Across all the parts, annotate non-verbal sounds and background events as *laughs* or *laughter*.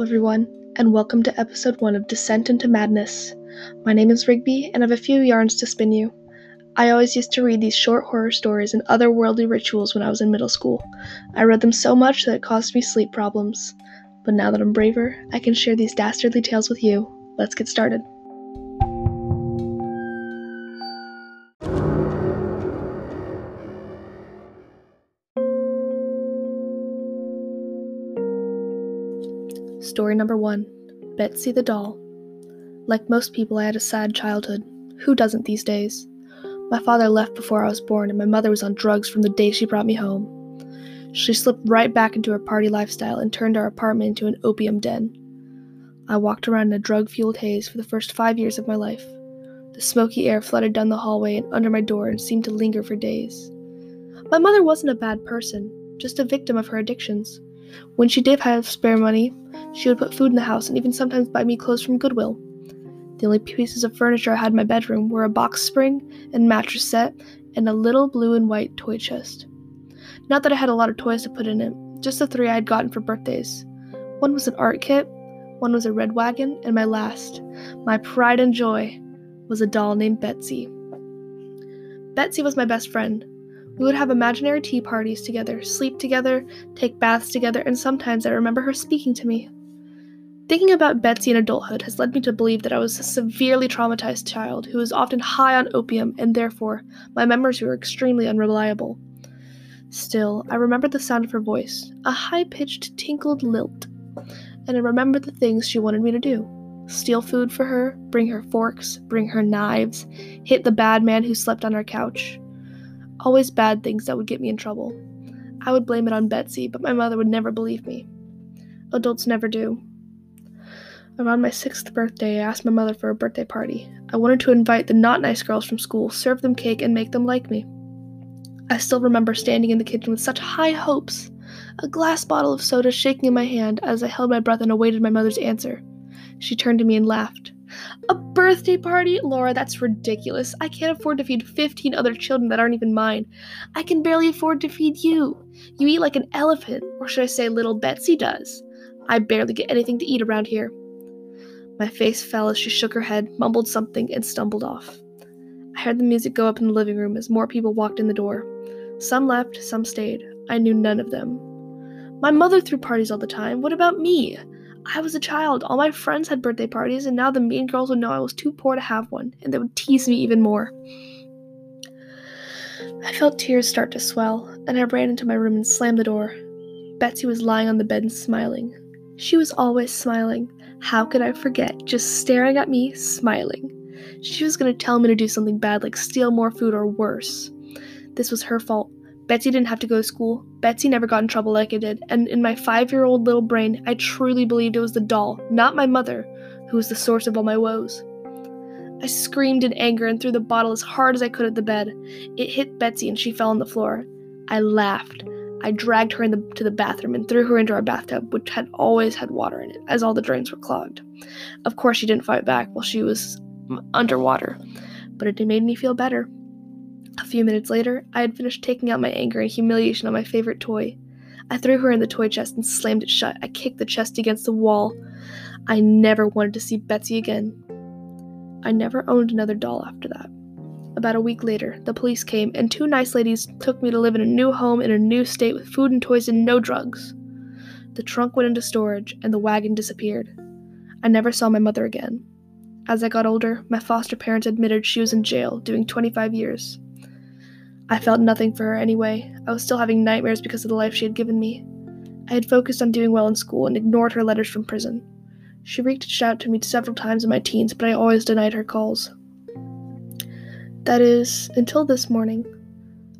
Everyone, and welcome to episode one of Descent into Madness. My name is Rigby, and I have a few yarns to spin you. I always used to read these short horror stories and otherworldly rituals when I was in middle school. I read them so much that it caused me sleep problems. But now that I'm braver, I can share these dastardly tales with you. Let's get started. Story number one Betsy the Doll. Like most people, I had a sad childhood. Who doesn't these days? My father left before I was born, and my mother was on drugs from the day she brought me home. She slipped right back into her party lifestyle and turned our apartment into an opium den. I walked around in a drug fueled haze for the first five years of my life. The smoky air flooded down the hallway and under my door and seemed to linger for days. My mother wasn't a bad person, just a victim of her addictions. When she did have spare money, she would put food in the house and even sometimes buy me clothes from Goodwill. The only pieces of furniture I had in my bedroom were a box spring and mattress set and a little blue and white toy chest. Not that I had a lot of toys to put in it, just the three I had gotten for birthdays. One was an art kit, one was a red wagon, and my last, my pride and joy, was a doll named Betsy. Betsy was my best friend. We would have imaginary tea parties together, sleep together, take baths together, and sometimes I remember her speaking to me. Thinking about Betsy in adulthood has led me to believe that I was a severely traumatized child who was often high on opium, and therefore my memories were extremely unreliable. Still, I remember the sound of her voice, a high pitched, tinkled lilt, and I remember the things she wanted me to do steal food for her, bring her forks, bring her knives, hit the bad man who slept on our couch. Always bad things that would get me in trouble. I would blame it on Betsy, but my mother would never believe me. Adults never do. Around my sixth birthday, I asked my mother for a birthday party. I wanted to invite the not nice girls from school, serve them cake, and make them like me. I still remember standing in the kitchen with such high hopes, a glass bottle of soda shaking in my hand as I held my breath and awaited my mother's answer. She turned to me and laughed. A birthday party? Laura, that's ridiculous. I can't afford to feed 15 other children that aren't even mine. I can barely afford to feed you. You eat like an elephant, or should I say, little Betsy does. I barely get anything to eat around here. My face fell as she shook her head, mumbled something, and stumbled off. I heard the music go up in the living room as more people walked in the door. Some left, some stayed. I knew none of them. My mother threw parties all the time. What about me? I was a child. All my friends had birthday parties, and now the mean girls would know I was too poor to have one, and they would tease me even more. I felt tears start to swell, and I ran into my room and slammed the door. Betsy was lying on the bed and smiling. She was always smiling. How could I forget? Just staring at me, smiling. She was going to tell me to do something bad like steal more food or worse. This was her fault. Betsy didn't have to go to school. Betsy never got in trouble like I did, and in my five year old little brain, I truly believed it was the doll, not my mother, who was the source of all my woes. I screamed in anger and threw the bottle as hard as I could at the bed. It hit Betsy and she fell on the floor. I laughed. I dragged her the, to the bathroom and threw her into our bathtub, which had always had water in it, as all the drains were clogged. Of course, she didn't fight back while she was underwater, but it made me feel better. A few minutes later, I had finished taking out my anger and humiliation on my favorite toy. I threw her in the toy chest and slammed it shut. I kicked the chest against the wall. I never wanted to see Betsy again. I never owned another doll after that. About a week later, the police came, and two nice ladies took me to live in a new home in a new state with food and toys and no drugs. The trunk went into storage, and the wagon disappeared. I never saw my mother again. As I got older, my foster parents admitted she was in jail, doing 25 years. I felt nothing for her anyway. I was still having nightmares because of the life she had given me. I had focused on doing well in school and ignored her letters from prison. She reached out to me several times in my teens, but I always denied her calls. That is, until this morning.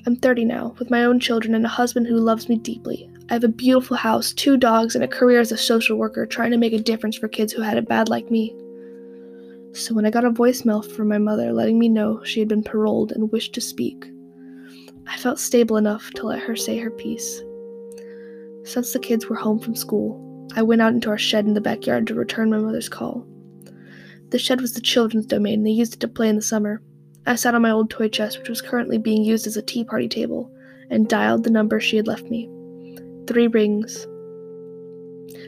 I'm 30 now, with my own children and a husband who loves me deeply. I have a beautiful house, two dogs, and a career as a social worker trying to make a difference for kids who had it bad like me. So when I got a voicemail from my mother letting me know she had been paroled and wished to speak, I felt stable enough to let her say her piece. Since the kids were home from school, I went out into our shed in the backyard to return my mother's call. The shed was the children's domain, and they used it to play in the summer. I sat on my old toy chest, which was currently being used as a tea party table, and dialed the number she had left me. Three rings.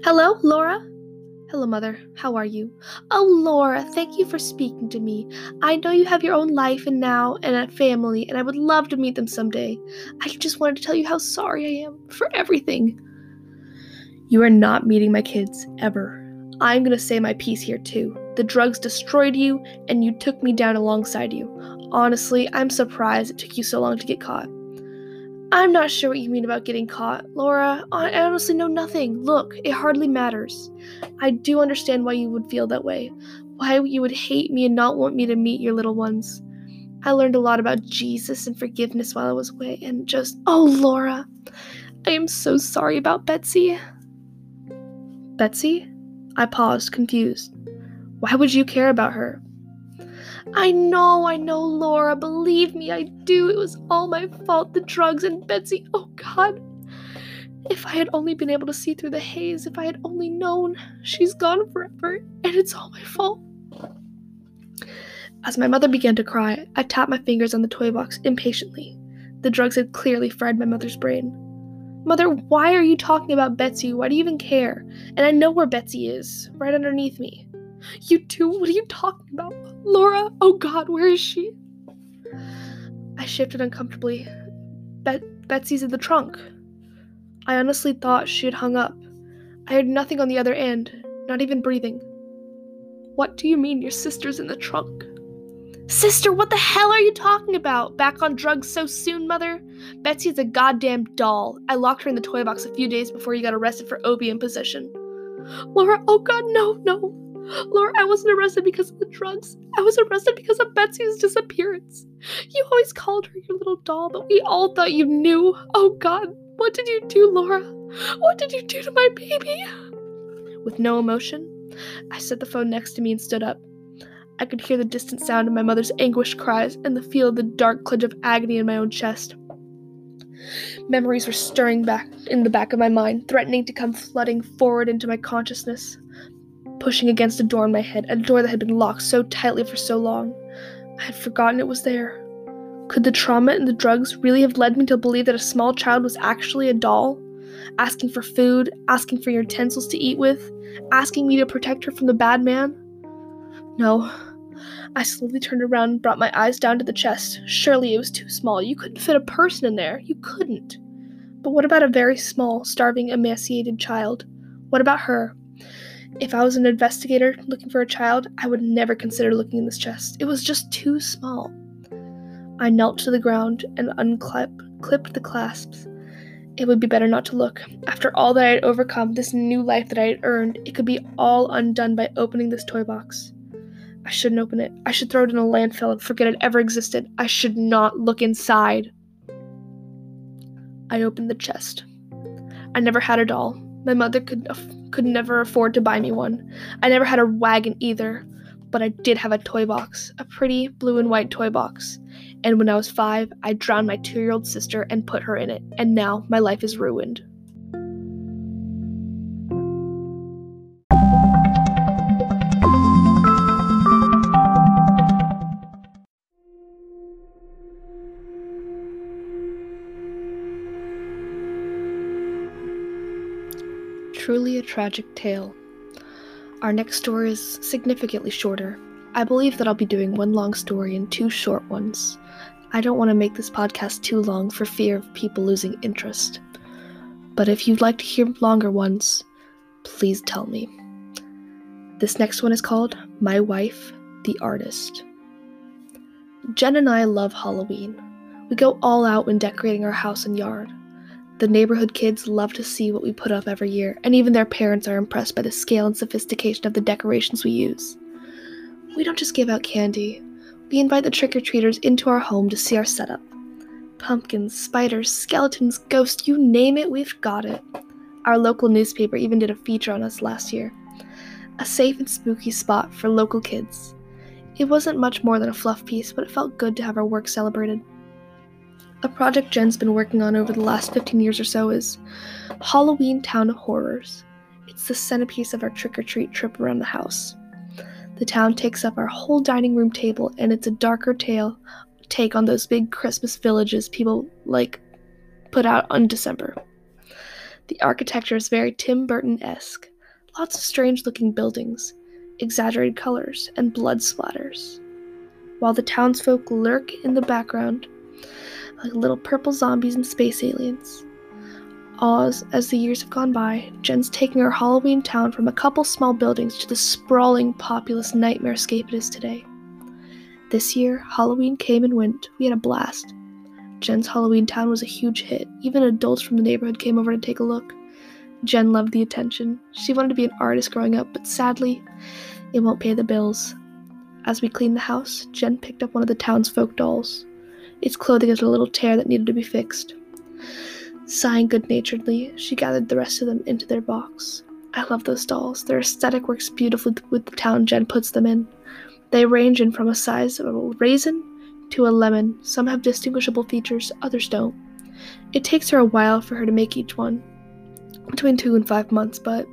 Hello, Laura? Hello, Mother. How are you? Oh, Laura, thank you for speaking to me. I know you have your own life and now and a family, and I would love to meet them someday. I just wanted to tell you how sorry I am for everything. You are not meeting my kids, ever. I'm gonna say my piece here, too. The drugs destroyed you, and you took me down alongside you. Honestly, I'm surprised it took you so long to get caught. I'm not sure what you mean about getting caught, Laura. I honestly know nothing. Look, it hardly matters. I do understand why you would feel that way, why you would hate me and not want me to meet your little ones. I learned a lot about Jesus and forgiveness while I was away, and just, oh, Laura, I am so sorry about Betsy. Betsy? I paused, confused. Why would you care about her? I know, I know, Laura. Believe me, I do. It was all my fault. The drugs and Betsy. Oh, God. If I had only been able to see through the haze, if I had only known. She's gone forever, and it's all my fault. As my mother began to cry, I tapped my fingers on the toy box impatiently. The drugs had clearly fried my mother's brain. Mother, why are you talking about Betsy? Why do you even care? And I know where Betsy is, right underneath me. You do? What are you talking about? Laura? Oh god, where is she? I shifted uncomfortably. Bet- Betsy's in the trunk. I honestly thought she had hung up. I heard nothing on the other end, not even breathing. What do you mean your sister's in the trunk? Sister, what the hell are you talking about? Back on drugs so soon, mother? Betsy's a goddamn doll. I locked her in the toy box a few days before you got arrested for opium possession. Laura, oh god, no, no. Laura, I wasn't arrested because of the drugs. I was arrested because of Betsy's disappearance. You always called her your little doll, but we all thought you knew. Oh God, what did you do, Laura? What did you do to my baby? With no emotion, I set the phone next to me and stood up. I could hear the distant sound of my mother's anguished cries and the feel of the dark clench of agony in my own chest. Memories were stirring back in the back of my mind, threatening to come flooding forward into my consciousness pushing against a door in my head, a door that had been locked so tightly for so long. I had forgotten it was there. Could the trauma and the drugs really have led me to believe that a small child was actually a doll? Asking for food, asking for utensils to eat with, asking me to protect her from the bad man? No. I slowly turned around and brought my eyes down to the chest. Surely it was too small. You couldn't fit a person in there. You couldn't. But what about a very small, starving, emaciated child? What about her? If I was an investigator looking for a child, I would never consider looking in this chest. It was just too small. I knelt to the ground and unclipped the clasps. It would be better not to look. After all that I had overcome, this new life that I had earned, it could be all undone by opening this toy box. I shouldn't open it. I should throw it in a landfill and forget it ever existed. I should not look inside. I opened the chest. I never had a doll. My mother could could never afford to buy me one. I never had a wagon either, but I did have a toy box, a pretty blue and white toy box. And when I was five, I drowned my two year old sister and put her in it, and now my life is ruined. Truly a tragic tale. Our next story is significantly shorter. I believe that I'll be doing one long story and two short ones. I don't want to make this podcast too long for fear of people losing interest. But if you'd like to hear longer ones, please tell me. This next one is called My Wife, the Artist. Jen and I love Halloween. We go all out when decorating our house and yard. The neighborhood kids love to see what we put up every year, and even their parents are impressed by the scale and sophistication of the decorations we use. We don't just give out candy, we invite the trick or treaters into our home to see our setup. Pumpkins, spiders, skeletons, ghosts, you name it, we've got it. Our local newspaper even did a feature on us last year. A safe and spooky spot for local kids. It wasn't much more than a fluff piece, but it felt good to have our work celebrated. A project Jen's been working on over the last 15 years or so is Halloween Town of Horrors. It's the centerpiece of our trick or treat trip around the house. The town takes up our whole dining room table, and it's a darker tale take on those big Christmas villages people like put out in December. The architecture is very Tim Burton esque. lots of strange looking buildings, exaggerated colors, and blood splatters. While the townsfolk lurk in the background like little purple zombies and space aliens. As, as the years have gone by, Jen's taking her Halloween town from a couple small buildings to the sprawling, populous nightmare scape it is today. This year, Halloween came and went. We had a blast. Jen's Halloween town was a huge hit. Even adults from the neighborhood came over to take a look. Jen loved the attention. She wanted to be an artist growing up, but sadly, it won't pay the bills. As we cleaned the house, Jen picked up one of the town's folk dolls. Its clothing had a little tear that needed to be fixed. Sighing good naturedly, she gathered the rest of them into their box. I love those dolls. Their aesthetic works beautifully with the town Jen puts them in. They range in from a size of a raisin to a lemon. Some have distinguishable features, others don't. It takes her a while for her to make each one, between two and five months, but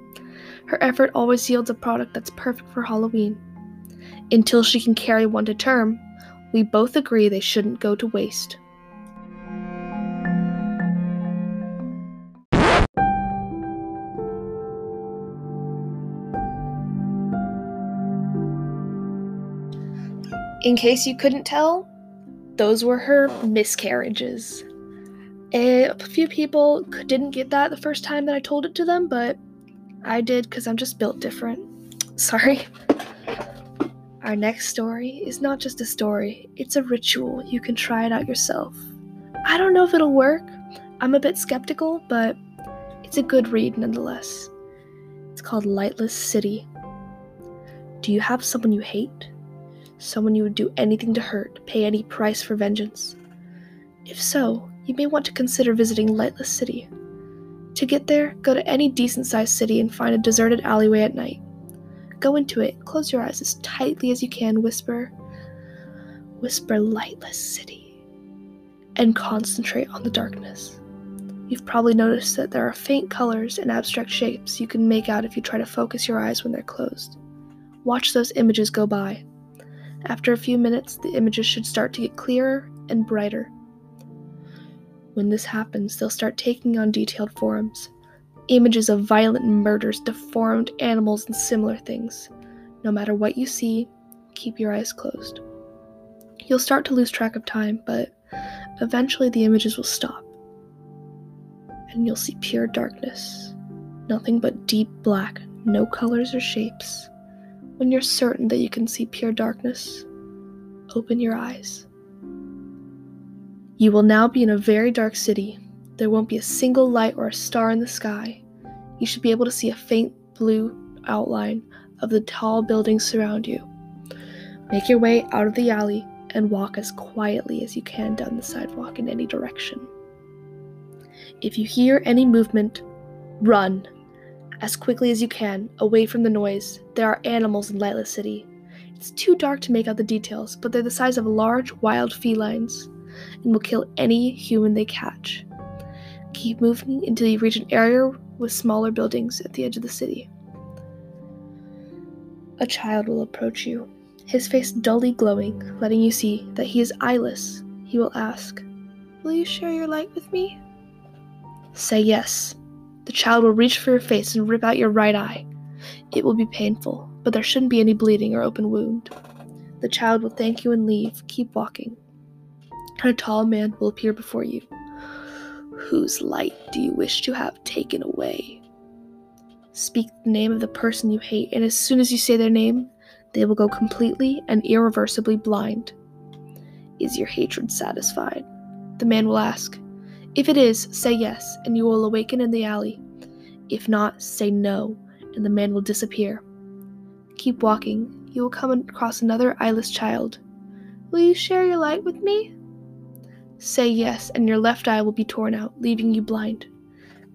her effort always yields a product that's perfect for Halloween. Until she can carry one to term, we both agree they shouldn't go to waste. In case you couldn't tell, those were her miscarriages. A few people didn't get that the first time that I told it to them, but I did because I'm just built different. *laughs* Sorry. Our next story is not just a story, it's a ritual. You can try it out yourself. I don't know if it'll work. I'm a bit skeptical, but it's a good read nonetheless. It's called Lightless City. Do you have someone you hate? Someone you would do anything to hurt, pay any price for vengeance? If so, you may want to consider visiting Lightless City. To get there, go to any decent sized city and find a deserted alleyway at night. Go into it, close your eyes as tightly as you can, whisper, whisper lightless city, and concentrate on the darkness. You've probably noticed that there are faint colors and abstract shapes you can make out if you try to focus your eyes when they're closed. Watch those images go by. After a few minutes, the images should start to get clearer and brighter. When this happens, they'll start taking on detailed forms, images of violent murders, deformed animals, and similar things. No matter what you see, keep your eyes closed. You'll start to lose track of time, but eventually the images will stop. And you'll see pure darkness. Nothing but deep black, no colors or shapes. When you're certain that you can see pure darkness, open your eyes. You will now be in a very dark city there won't be a single light or a star in the sky. You should be able to see a faint blue outline of the tall buildings surround you. Make your way out of the alley and walk as quietly as you can down the sidewalk in any direction. If you hear any movement, run as quickly as you can, away from the noise. There are animals in Lightless City. It's too dark to make out the details, but they're the size of large wild felines and will kill any human they catch. Keep moving until you reach an area with smaller buildings at the edge of the city. A child will approach you, his face dully glowing, letting you see that he is eyeless. He will ask, Will you share your light with me? Say yes. The child will reach for your face and rip out your right eye. It will be painful, but there shouldn't be any bleeding or open wound. The child will thank you and leave. Keep walking. And a tall man will appear before you. Whose light do you wish to have taken away? Speak the name of the person you hate, and as soon as you say their name, they will go completely and irreversibly blind. Is your hatred satisfied? The man will ask. If it is, say yes, and you will awaken in the alley. If not, say no, and the man will disappear. Keep walking. You will come across another eyeless child. Will you share your light with me? Say yes, and your left eye will be torn out, leaving you blind.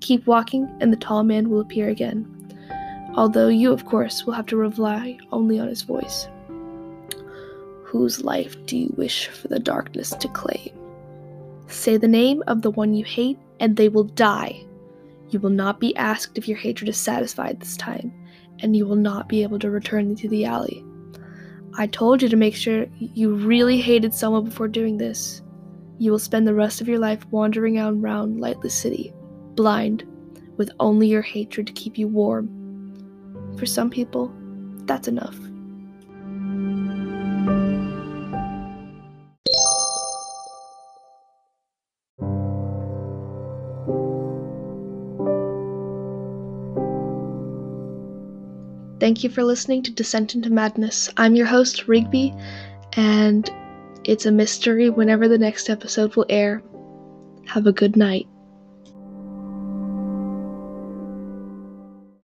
Keep walking, and the tall man will appear again. Although you, of course, will have to rely only on his voice. Whose life do you wish for the darkness to claim? Say the name of the one you hate, and they will die. You will not be asked if your hatred is satisfied this time, and you will not be able to return into the alley. I told you to make sure you really hated someone before doing this. You will spend the rest of your life wandering out around Lightless City, blind, with only your hatred to keep you warm. for some people, that's enough. Thank you for listening to Descent into Madness. I'm your host, Rigby, and it's a mystery whenever the next episode will air. Have a good night.